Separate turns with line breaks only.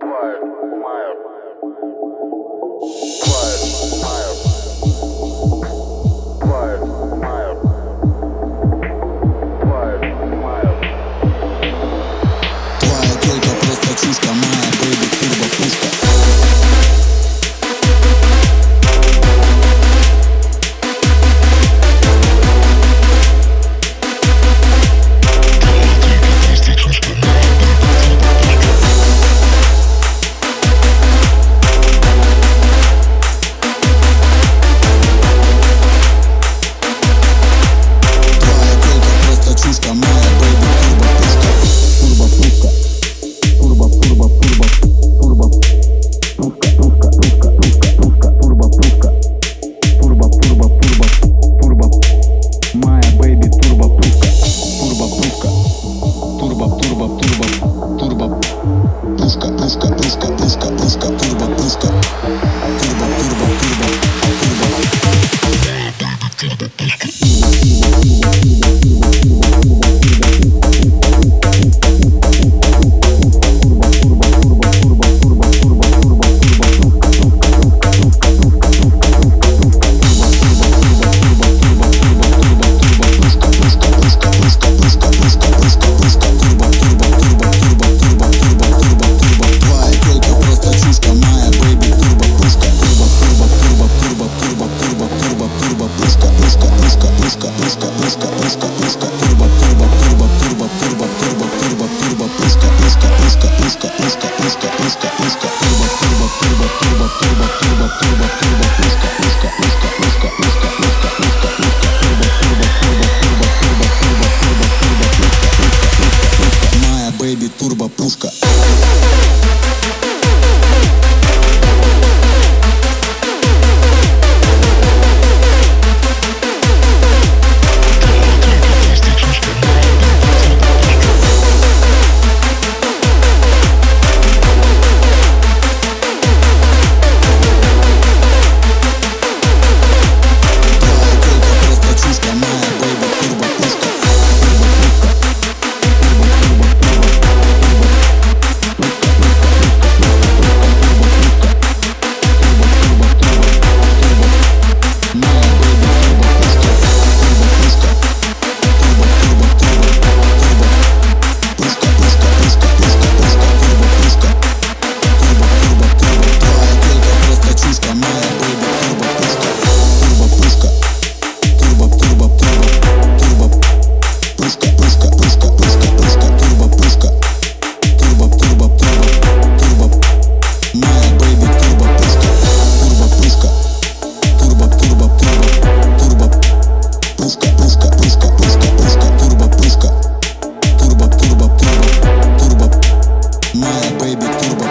Quiet, quiet, quiet. Cristo. турбо, турбо, турбо, турбо, пушка, пушка, пушка, пушка, пушка, пушка, пушка, пушка, турбо, турбо, турбо, турбо, турбо, турбо, турбо, турбо, пушка, пушка, пушка, пушка, моя бэйби турбо, пушка. Моя бэйби турбо